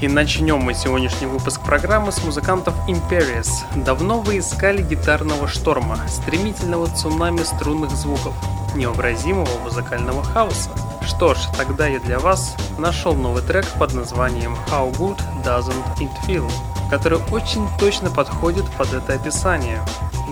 И начнем мы сегодняшний выпуск программы с музыкантов Imperius. Давно вы искали гитарного шторма, стремительного цунами струнных звуков, необразимого музыкального хаоса. Что ж, тогда я для вас нашел новый трек под названием How Good Doesn't It Feel, который очень точно подходит под это описание.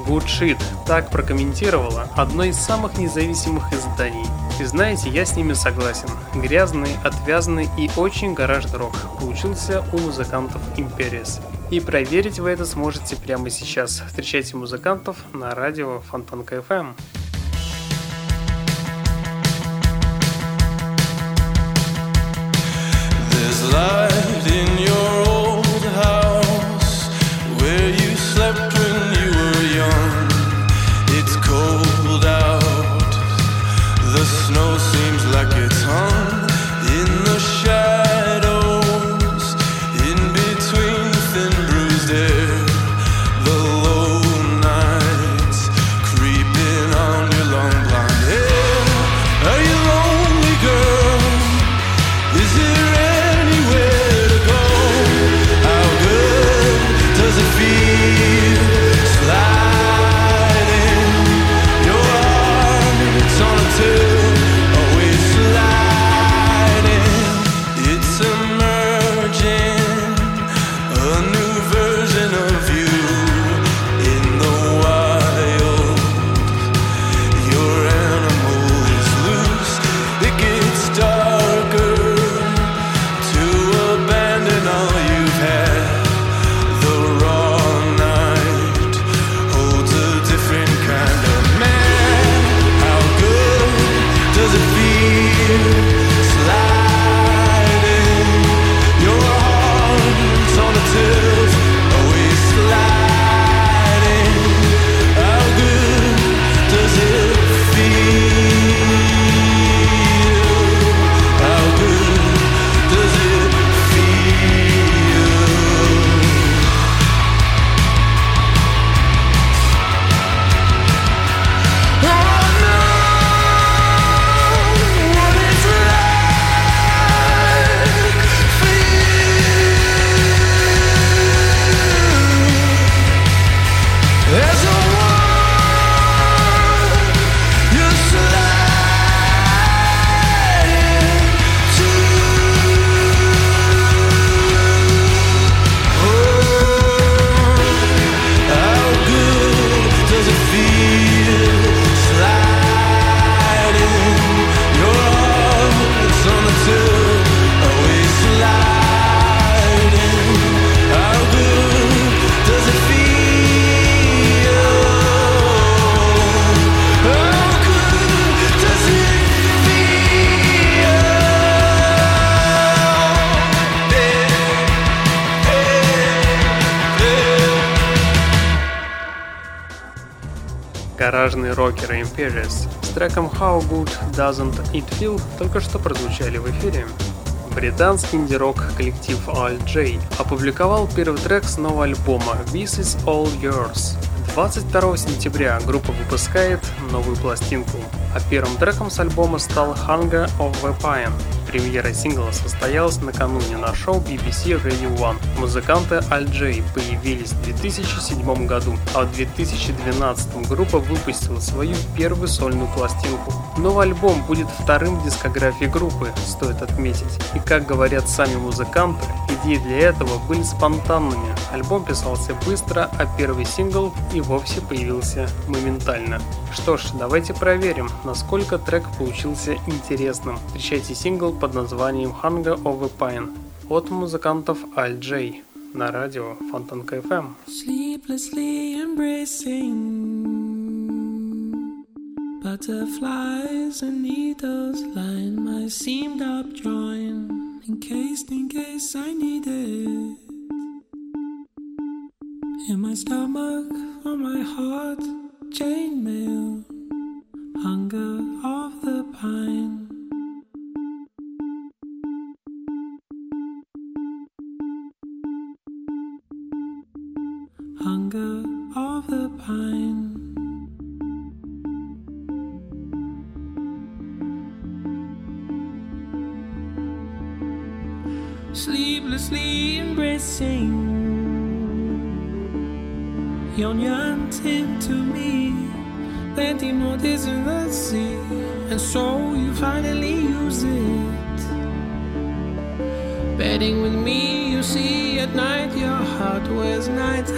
Shit так прокомментировала одно из самых независимых изданий. И знаете, я с ними согласен. Грязный, отвязанный и очень гараж-рок получился у музыкантов Imperius. И проверить вы это сможете прямо сейчас. Встречайте музыкантов на радио Фонтанка FM. There's light in your old house Imperius с треком How Good Doesn't It Feel только что прозвучали в эфире. Британский инди-рок коллектив All-J опубликовал первый трек с нового альбома This Is All Yours. 22 сентября группа выпускает новую пластинку, а первым треком с альбома стал Hunger of the Pine. Премьера сингла состоялась накануне на шоу BBC Radio One. Музыканты Al J появились в 2007 году, а в 2012 группа выпустила свою первую сольную пластинку. Новый альбом будет вторым в дискографии группы, стоит отметить. И как говорят сами музыканты, идеи для этого были спонтанными. Альбом писался быстро, а первый сингл и вовсе появился моментально. Что ж, давайте проверим, насколько трек получился интересным. Встречайте сингл под названием Hunger of a Pine от музыкантов Al J на радио Фонтанка FM. Sleeplessly embracing butterflies and needles line my seamed up joint, encased in case I need it. In my stomach, on my heart, chainmail, hunger of the pine. Embracing Yon yearning to me Plenty more days in the sea And so you finally use it. Betting with me, you see at night Your heart wears night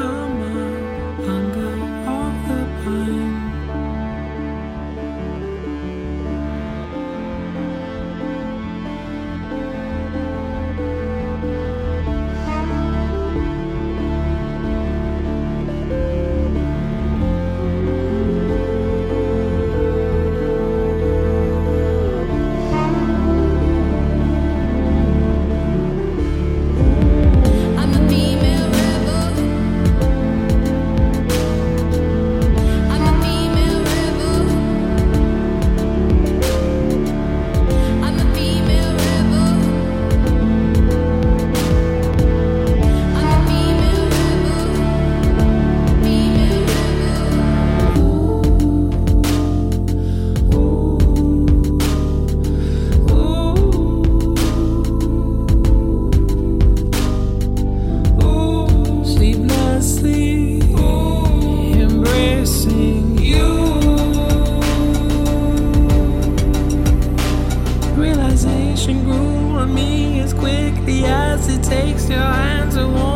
it takes your hands to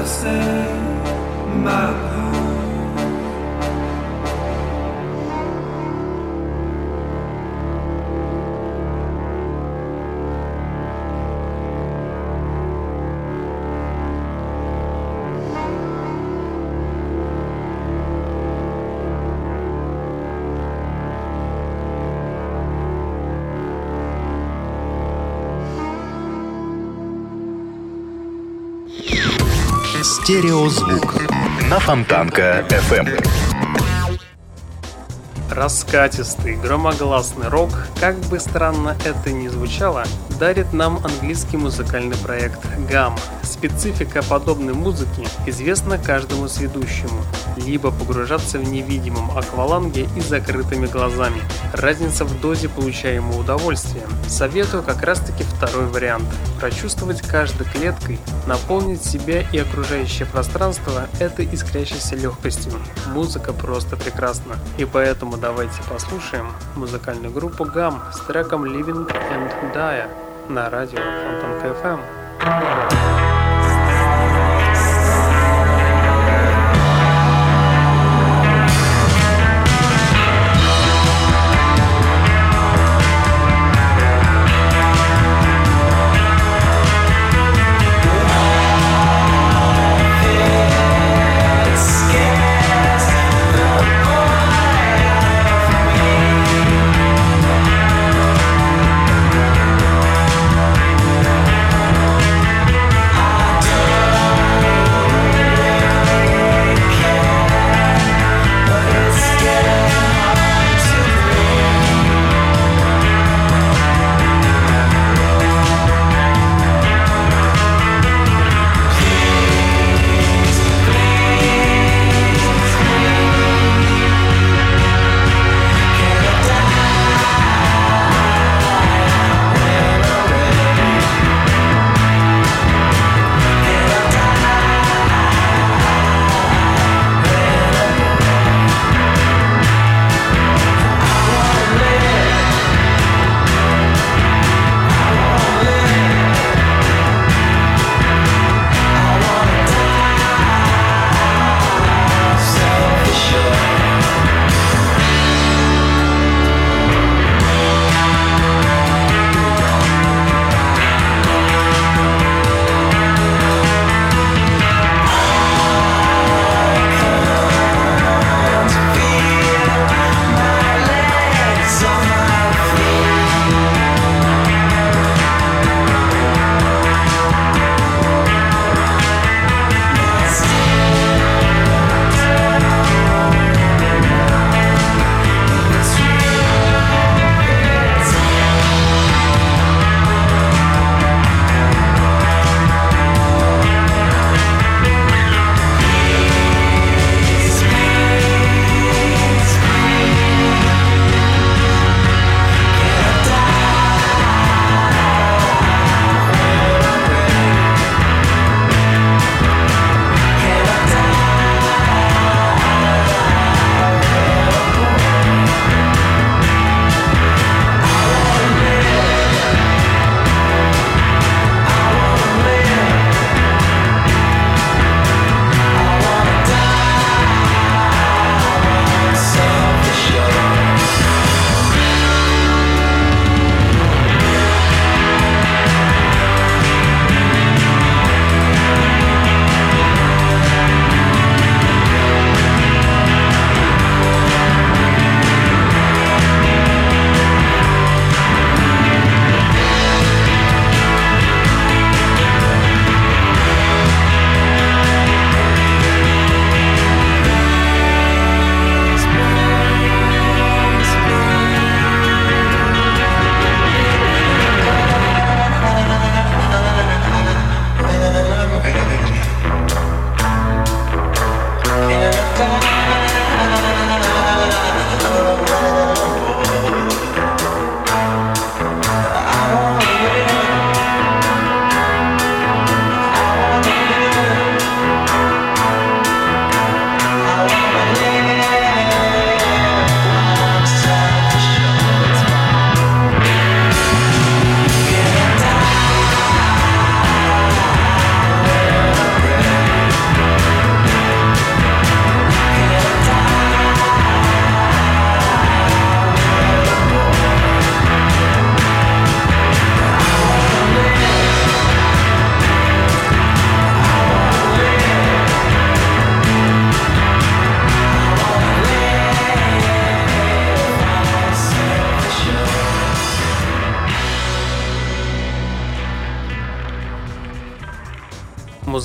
I say my Стереозвук на Фонтанка FM. Раскатистый, громогласный рок, как бы странно это ни звучало, дарит нам английский музыкальный проект GAM. Специфика подобной музыки известна каждому сведущему. Либо погружаться в невидимом акваланге и закрытыми глазами. Разница в дозе получаемого удовольствия. Советую как раз таки второй вариант. Прочувствовать каждой клеткой, наполнить себя и окружающее пространство этой искрящейся легкостью. Музыка просто прекрасна. И поэтому давайте послушаем музыкальную группу GAM с треком Living and Die на радио Фонтанка FM.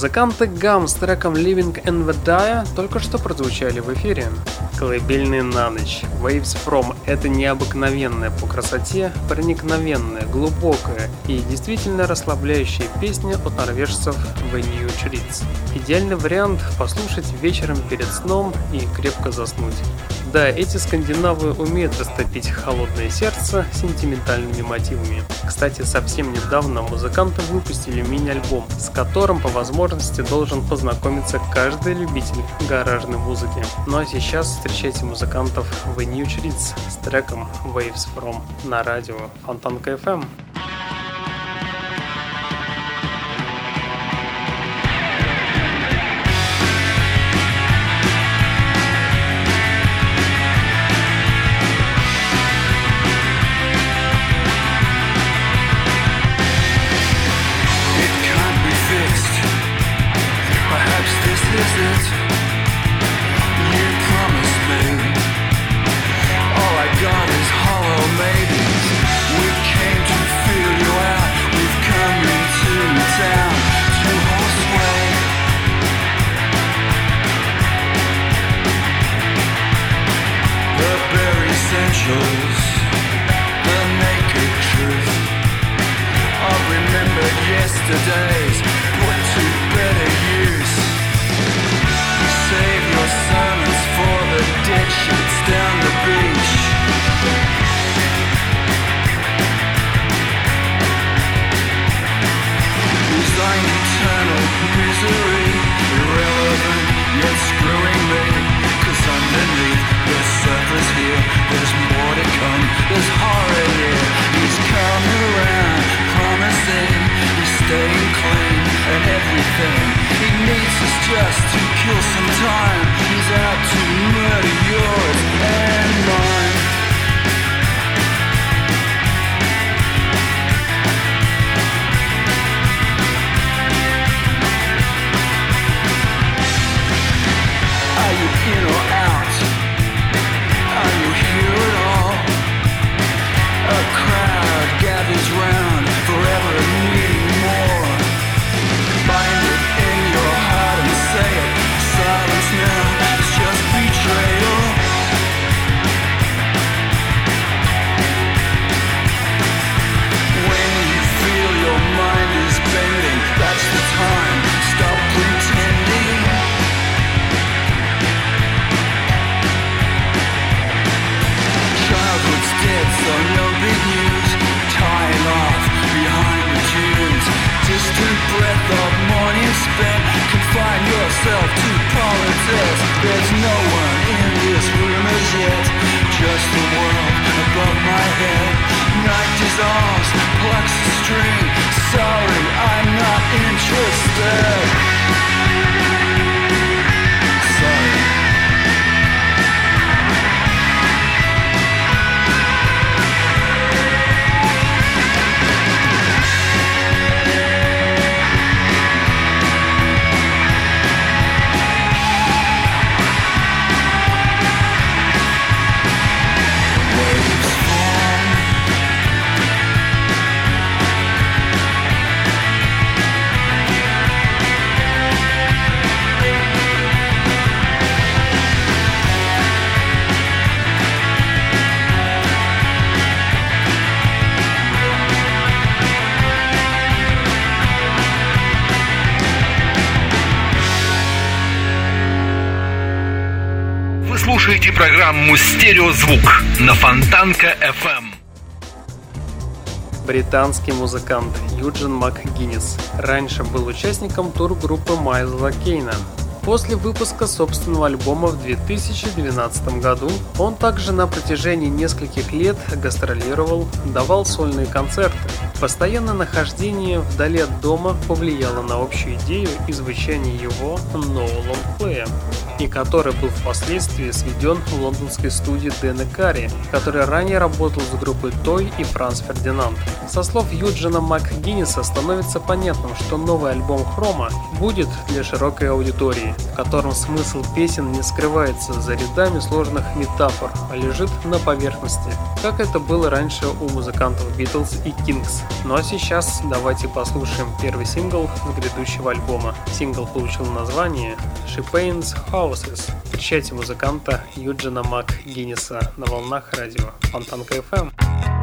Музыканты Гам с треком Living in the Dire только что прозвучали в эфире. Колыбельные на ночь. Waves From – это необыкновенная по красоте, проникновенная, глубокая и действительно расслабляющая песня от норвежцев The New Treats. Идеальный вариант послушать вечером перед сном и крепко заснуть. Да, эти скандинавы умеют растопить холодное сердце сентиментальными мотивами. Кстати, совсем недавно музыканты выпустили мини-альбом, с которым по возможности должен познакомиться каждый любитель гаражной музыки. Ну а сейчас встречайте музыкантов в New Treats с треком Waves From на радио Фонтанка FM. Программу «Стереозвук» на Фонтанка FM. Британский музыкант Юджин МакГиннис раньше был участником тур-группы Майзла Кейна. После выпуска собственного альбома в 2012 году он также на протяжении нескольких лет гастролировал, давал сольные концерты. Постоянное нахождение вдали от дома повлияло на общую идею и звучание его нового лонгплея. И который был впоследствии сведен в лондонской студии Дэна Карри, который ранее работал с группой Той и Франц Фердинанд. Со слов Юджина МакГинниса становится понятным, что новый альбом Хрома будет для широкой аудитории, в котором смысл песен не скрывается за рядами сложных метафор, а лежит на поверхности, как это было раньше у музыкантов Beatles и Kings. Ну а сейчас давайте послушаем первый сингл с грядущего альбома. Сингл получил название She Paints Houses. Встречайте музыканта Юджина Мак Гинниса на волнах радио Фонтанка FM.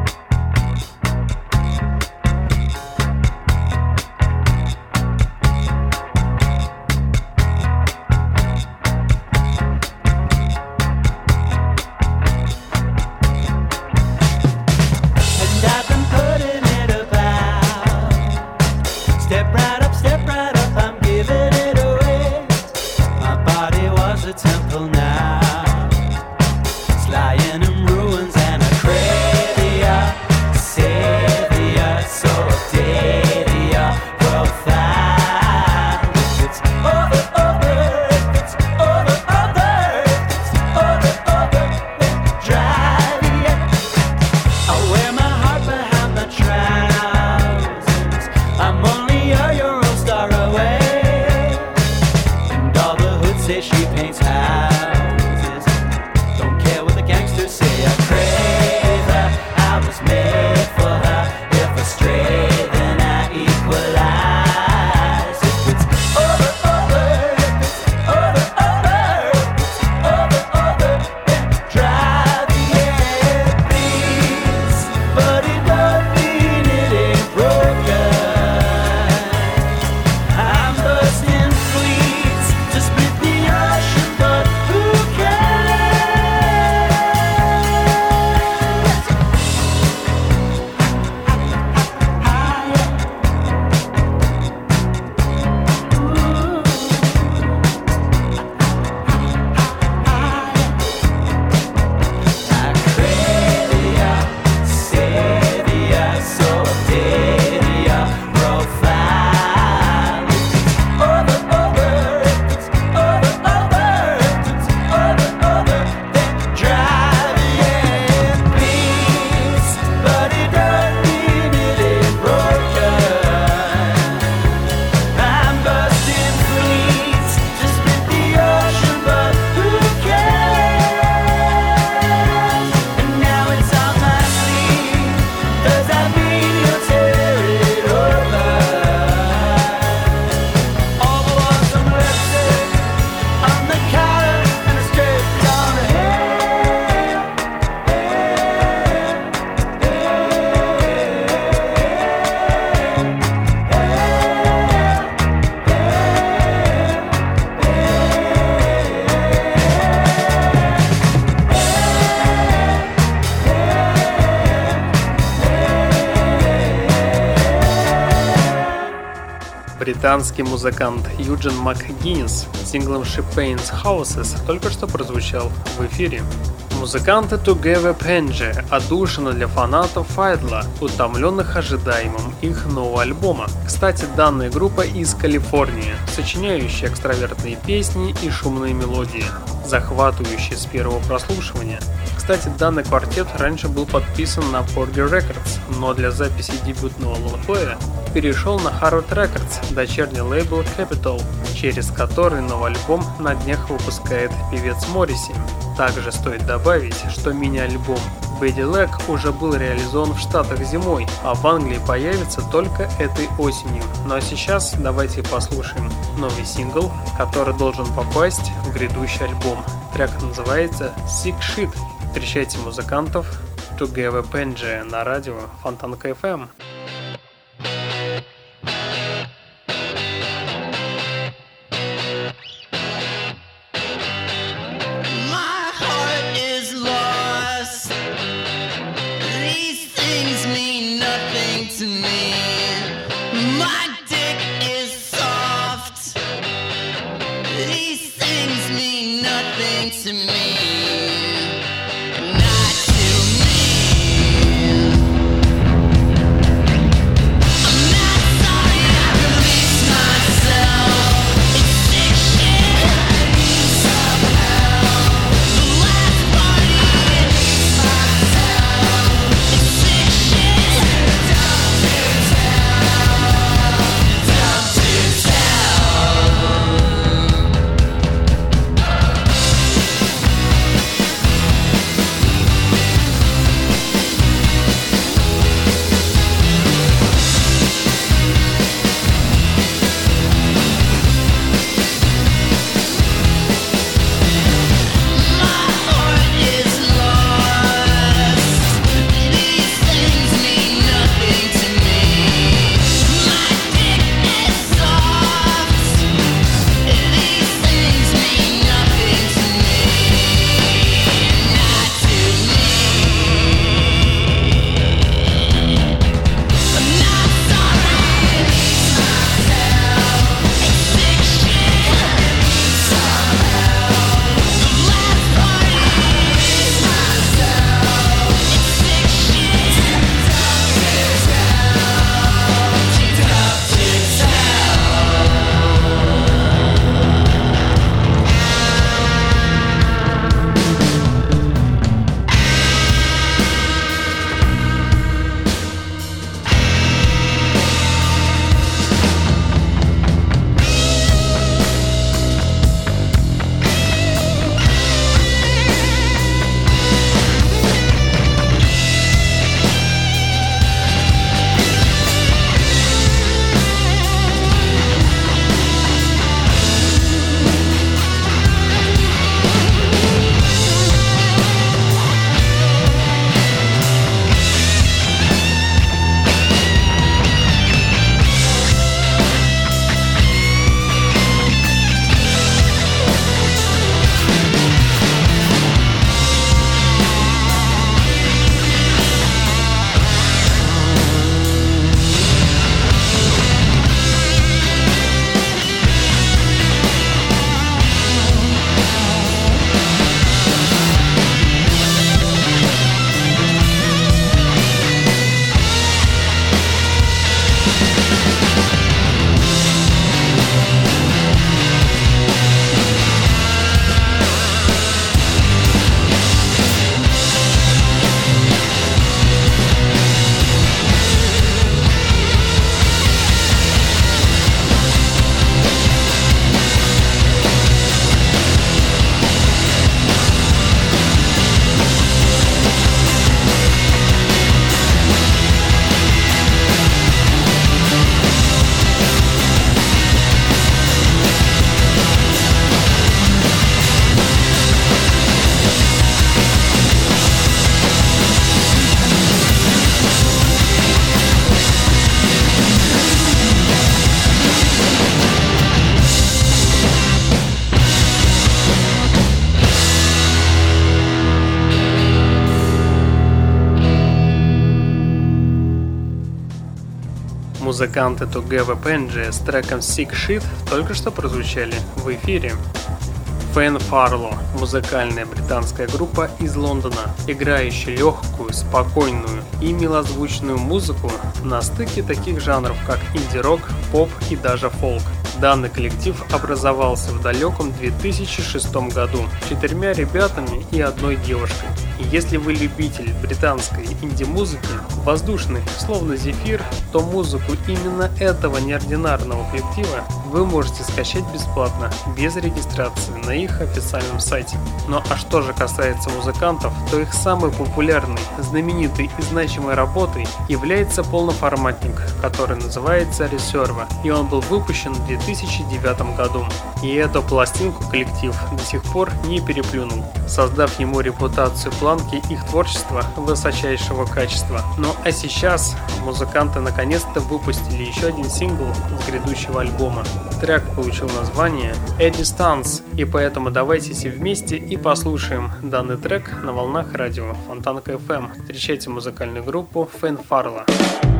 Британский музыкант Юджин МакГиннис синглом She Paints Houses только что прозвучал в эфире. Музыканты Together Penge отдушина для фанатов Файдла, утомленных ожидаемым их нового альбома. Кстати, данная группа из Калифорнии, сочиняющая экстравертные песни и шумные мелодии, захватывающие с первого прослушивания. Кстати, данный квартет раньше был подписан на Porgy Records, но для записи дебютного лонгплея перешел на Harvard Records, дочерний лейбл Capital, через который новый альбом на днях выпускает певец Морриси. Также стоит добавить, что мини-альбом Бэдди Лэг уже был реализован в Штатах зимой, а в Англии появится только этой осенью. Ну а сейчас давайте послушаем новый сингл, который должен попасть в грядущий альбом. Трек называется Sick Shit. Встречайте музыкантов Together Penge на радио Фонтанка FM. музыканты Тугева Пенджи с треком Sick Shit только что прозвучали в эфире. Фэн Фарло – музыкальная британская группа из Лондона, играющая легкую, спокойную и милозвучную музыку на стыке таких жанров, как инди-рок, поп и даже фолк. Данный коллектив образовался в далеком 2006 году четырьмя ребятами и одной девушкой. Если вы любитель британской инди-музыки, воздушной, словно зефир, то музыку именно этого неординарного коллектива вы можете скачать бесплатно, без регистрации на их официальном сайте. Ну а что же касается музыкантов, то их самой популярной, знаменитой и значимой работой является полноформатник, который называется Reserva, и он был выпущен в 2009 году. И эту пластинку коллектив до сих пор не переплюнул, создав ему репутацию плана планке их творчество высочайшего качества. Ну а сейчас музыканты наконец-то выпустили еще один сингл с грядущего альбома. Трек получил название «A Distance», и поэтому давайте все вместе и послушаем данный трек на волнах радио Фонтанка FM. Встречайте музыкальную группу Фэн Фарла. Фарла.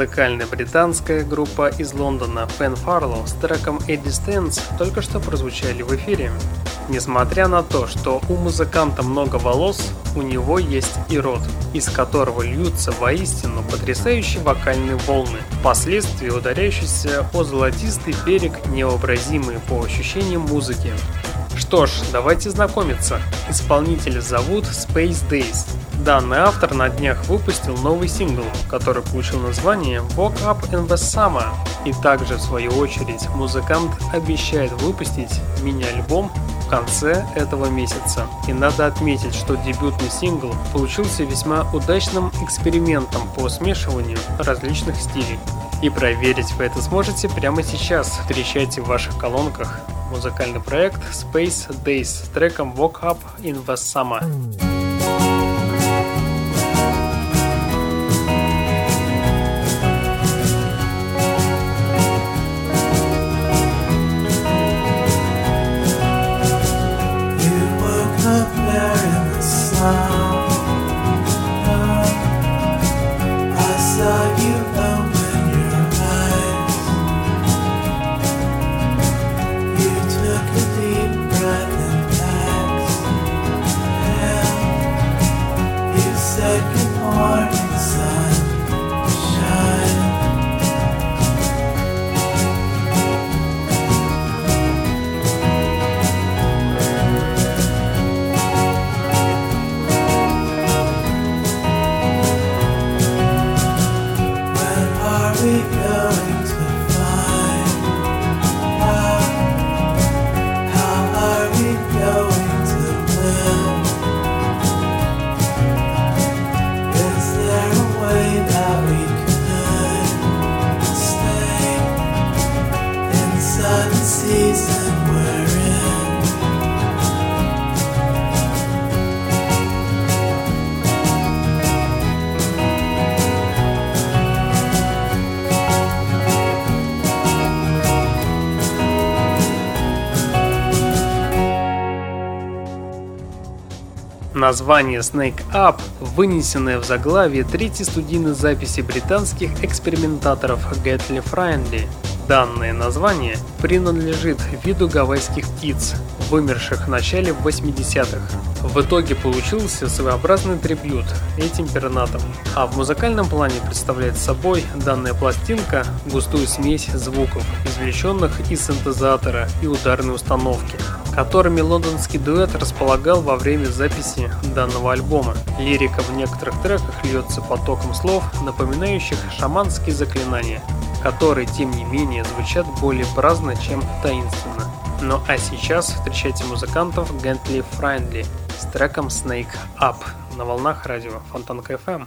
Музыкально-британская группа из Лондона Pen Фарло с треком A Distance только что прозвучали в эфире. Несмотря на то, что у музыканта много волос, у него есть и рот, из которого льются воистину потрясающие вокальные волны, впоследствии ударяющиеся о золотистый берег необразимой по ощущениям музыки. Что ж, давайте знакомиться. Исполнителя зовут Space Days. Данный автор на днях выпустил новый сингл, который получил название Walk Up in the Summer. И также, в свою очередь, музыкант обещает выпустить мини-альбом в конце этого месяца. И надо отметить, что дебютный сингл получился весьма удачным экспериментом по смешиванию различных стилей. И проверить вы это сможете прямо сейчас. Встречайте в ваших колонках музыкальный проект Space Days с треком Walk Up in the Summer. Название Snake Up, вынесенное в заглавие третьей студийной записи британских экспериментаторов Gately Friendly. Данное название принадлежит виду гавайских птиц, вымерших в начале 80-х. В итоге получился своеобразный трибют этим пернатам. А в музыкальном плане представляет собой данная пластинка густую смесь звуков, извлеченных из синтезатора и ударной установки, которыми лондонский дуэт располагал во время записи данного альбома. Лирика в некоторых треках льется потоком слов, напоминающих шаманские заклинания, которые, тем не менее, звучат более праздно, чем таинственно. Ну а сейчас встречайте музыкантов Gently Friendly с треком Snake Up на волнах радио Фонтанка FM.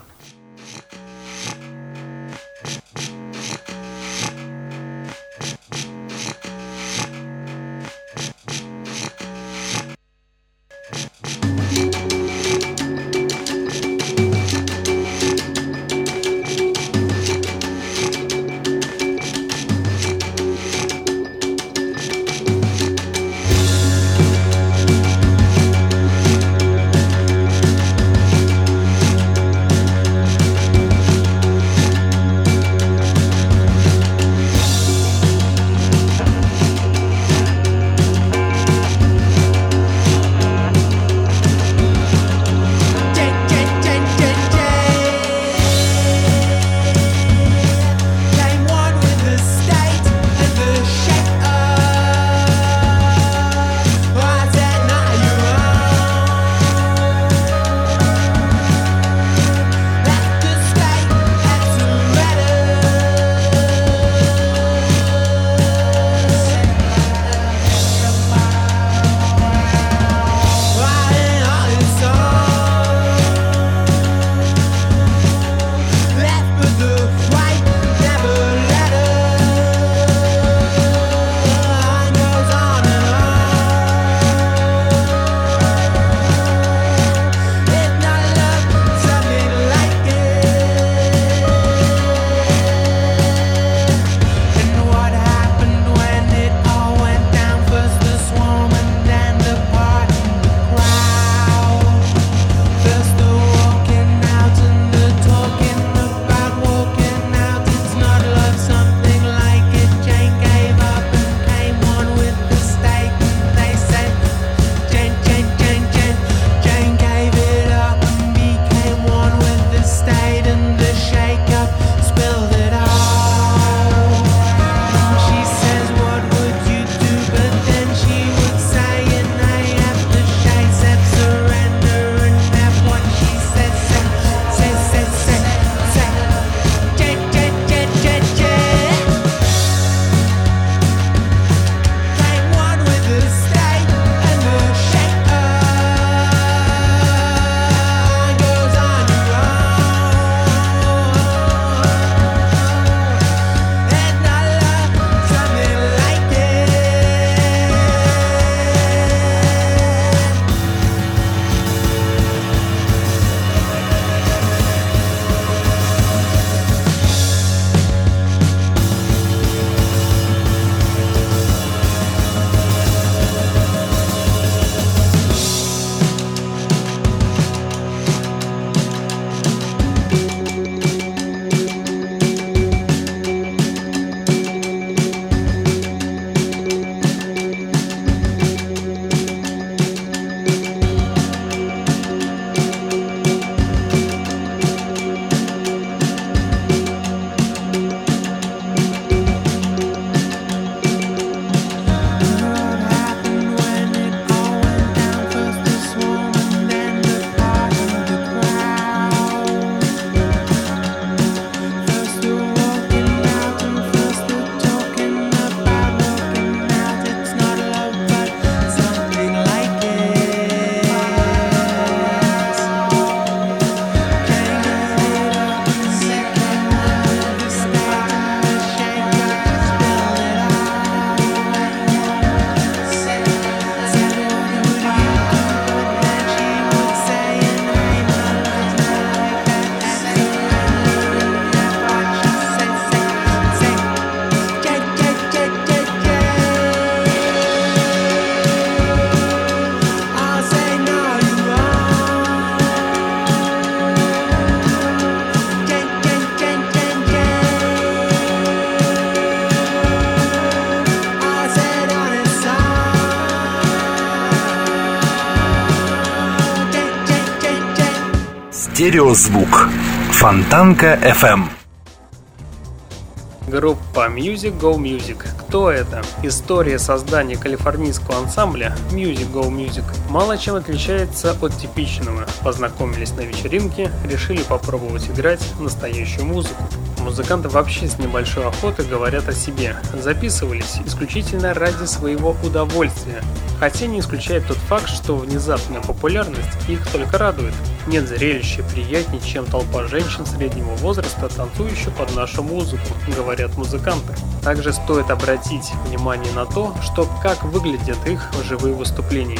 Стереозвук. Фонтанка FM. Группа Music Go Music. Кто это? История создания калифорнийского ансамбля Music Go Music мало чем отличается от типичного. Познакомились на вечеринке, решили попробовать играть настоящую музыку. Музыканты вообще с небольшой охотой говорят о себе. Записывались исключительно ради своего удовольствия. Хотя не исключает тот факт, что внезапная популярность их только радует. Нет зрелища приятнее, чем толпа женщин среднего возраста, танцующих под нашу музыку, говорят музыканты. Также стоит обратить внимание на то, что как выглядят их живые выступления.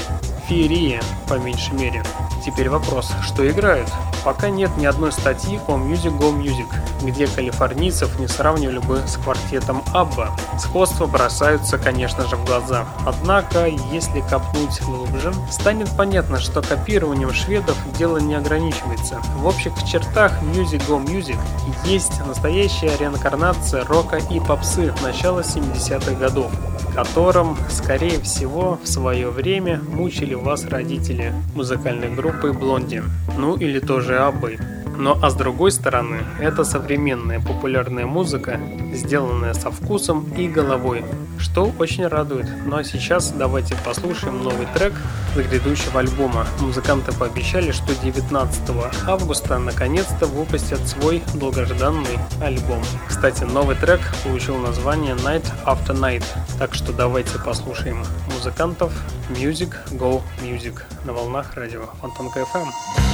Феерия, по меньшей мере. Теперь вопрос, что играют? Пока нет ни одной статьи о Music Go Music, где калифорнийцев не сравнивали бы с квартетом Абба. Сходства бросаются, конечно же, в глаза. Однако, если копнуть глубже, станет понятно, что копированием шведов дело не ограничивается. В общих чертах Music Go Music есть настоящая реинкарнация рока и попсы начала 70-х годов которым, скорее всего, в свое время мучили вас родители музыкальной группы Блонди, ну или тоже Аббой. Но а с другой стороны, это современная популярная музыка, сделанная со вкусом и головой, что очень радует. Ну а сейчас давайте послушаем новый трек с грядущего альбома. Музыканты пообещали, что 19 августа наконец-то выпустят свой долгожданный альбом. Кстати, новый трек получил название Night After Night, так что давайте послушаем музыкантов Music Go Music на волнах радио Фонтанка FM.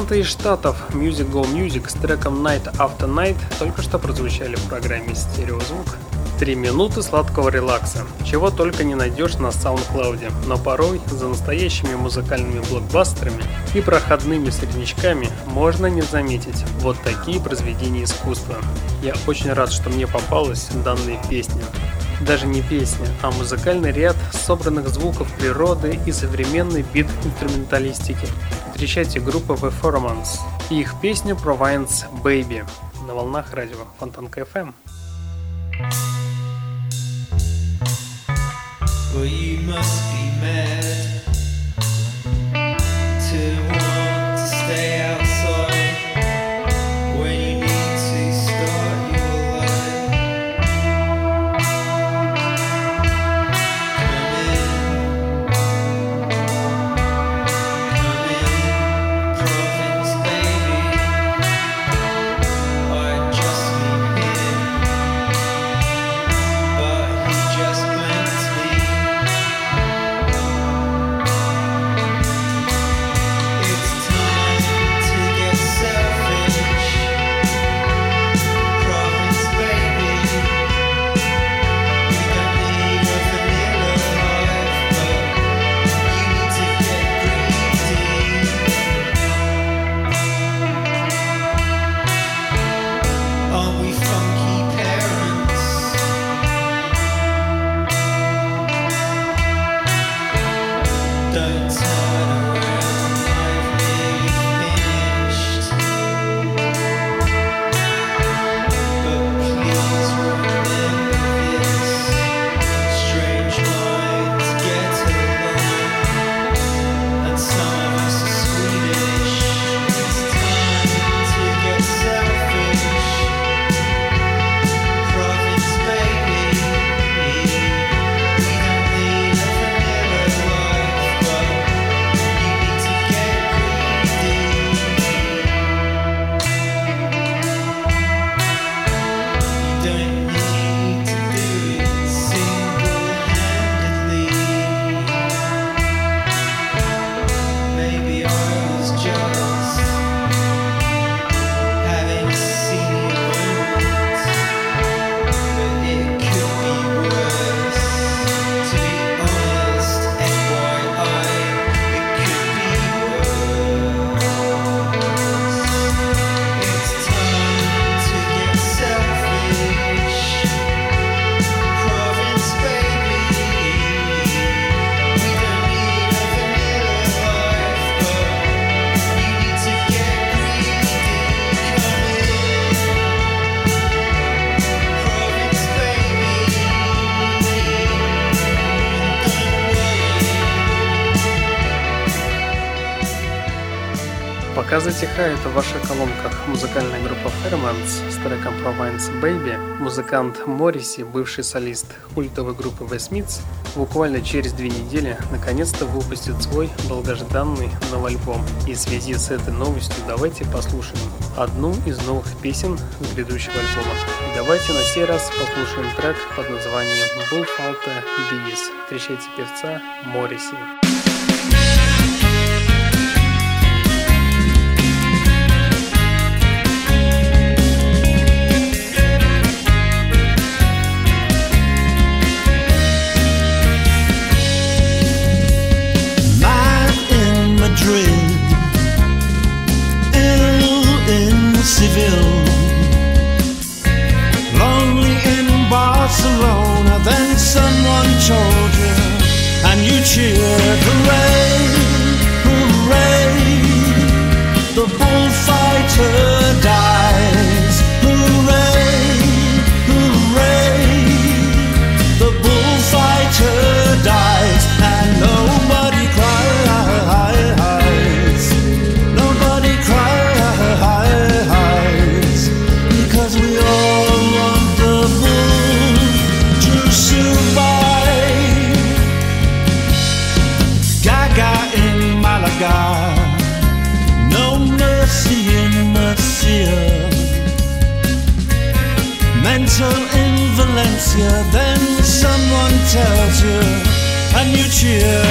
Музыканты из Штатов Music Go Music с треком Night After Night только что прозвучали в программе «Стереозвук». Три минуты сладкого релакса. Чего только не найдешь на SoundCloud, но порой за настоящими музыкальными блокбастерами и проходными среднячками можно не заметить вот такие произведения искусства. Я очень рад, что мне попалась данная песня. Даже не песня, а музыкальный ряд собранных звуков природы и современной бит-инструменталистики. Встречайте группу The и их песню Province Baby на волнах радио Фонтанка FM. Well, you must be mad Пока затихает в ваших колонках музыкальная группа Fairmans с треком Province Baby, музыкант Морриси, бывший солист культовой группы The буквально через две недели наконец-то выпустит свой долгожданный новый альбом. И в связи с этой новостью давайте послушаем одну из новых песен с грядущего альбома. И давайте на сей раз послушаем трек под названием Bullfalter Bees. Встречайте певца Морриси. Told you, and you cheered, hooray, hooray! The bullfighter cheer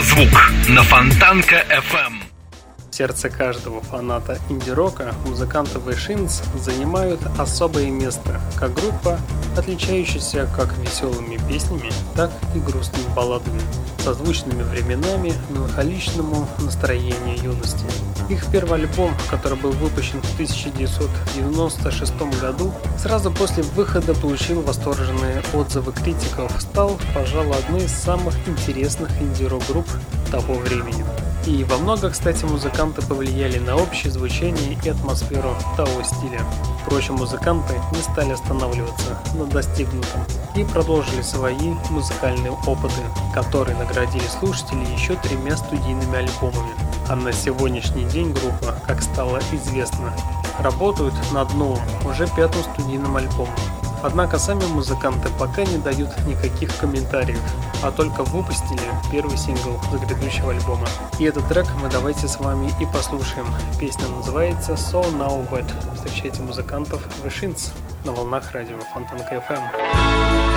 «Стереозвук» на Фонтанка FM. Сердце каждого фаната инди-рока музыканты Вэшинс занимают особое место, как группа, отличающаяся как веселыми песнями, так и грустными балладами, созвучными временами меланхоличному настроению юности. Их первый альбом, который был выпущен в 1996 году, сразу после выхода получил восторженные отзывы критиков, стал, пожалуй, одной из самых интересных инди-рок групп того времени. И во много, кстати, музыканты повлияли на общее звучание и атмосферу того стиля. Впрочем, музыканты не стали останавливаться на достигнутом и продолжили свои музыкальные опыты, которые наградили слушателей еще тремя студийными альбомами. А на сегодняшний день группа, как стало известно, работают над новым, уже пятым студийным альбомом. Однако сами музыканты пока не дают никаких комментариев, а только выпустили первый сингл за грядущего альбома. И этот трек мы давайте с вами и послушаем. Песня называется So Now Bad. Встречайте музыкантов Вишинс на волнах радио Фонтанка FM.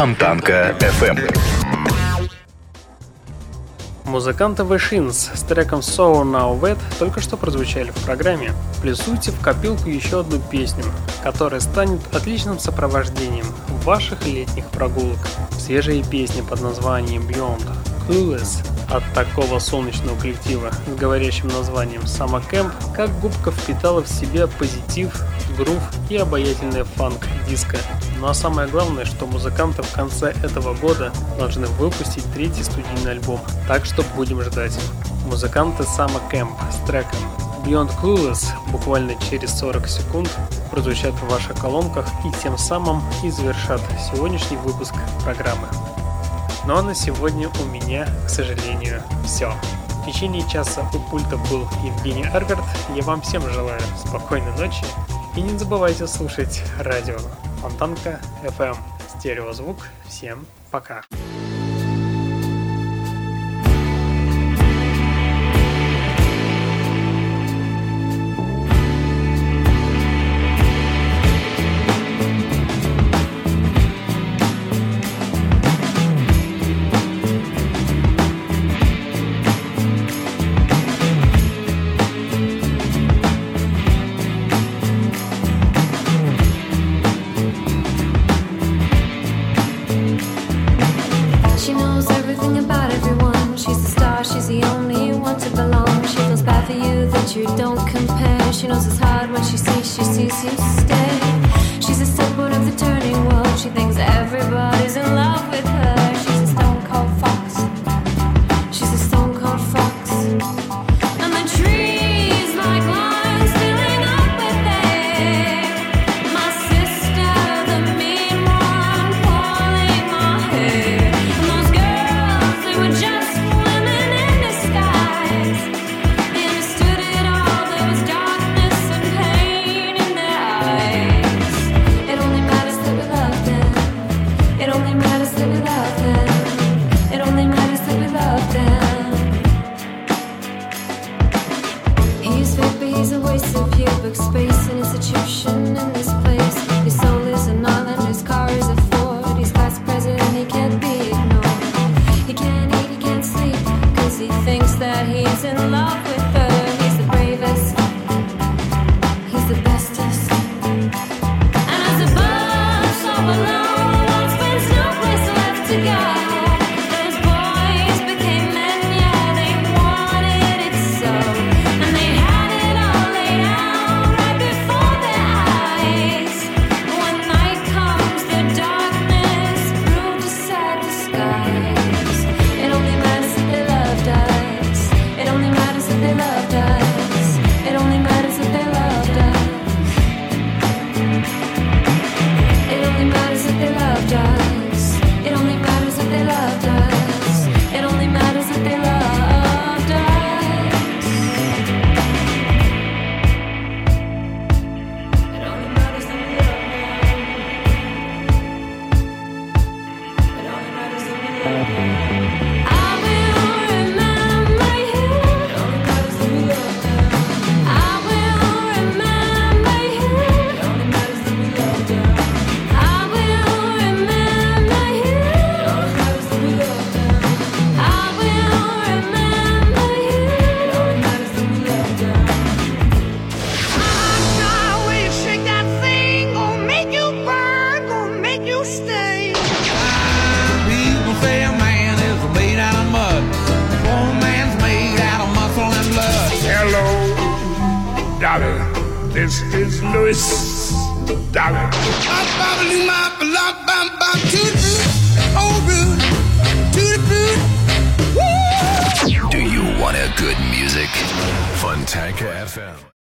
Фонтанка FM. Музыканты The Shins с треком So Now Wet только что прозвучали в программе. Плюсуйте в копилку еще одну песню, которая станет отличным сопровождением ваших летних прогулок. Свежие песни под названием Beyond Clueless от такого солнечного коллектива с говорящим названием Summer Camp, как губка впитала в себя позитив, грув и обаятельная фанк диска. Ну а самое главное, что музыканты в конце этого года должны выпустить третий студийный альбом, так что будем ждать. Музыканты Сама Кэмп с треком Beyond Clueless буквально через 40 секунд прозвучат в ваших колонках и тем самым и завершат сегодняшний выпуск программы. Ну а на сегодня у меня, к сожалению, все. В течение часа у пульта был Евгений Аргард. Я вам всем желаю спокойной ночи и не забывайте слушать радио. Фонтанка FM. Стереозвук. Всем пока. Пока.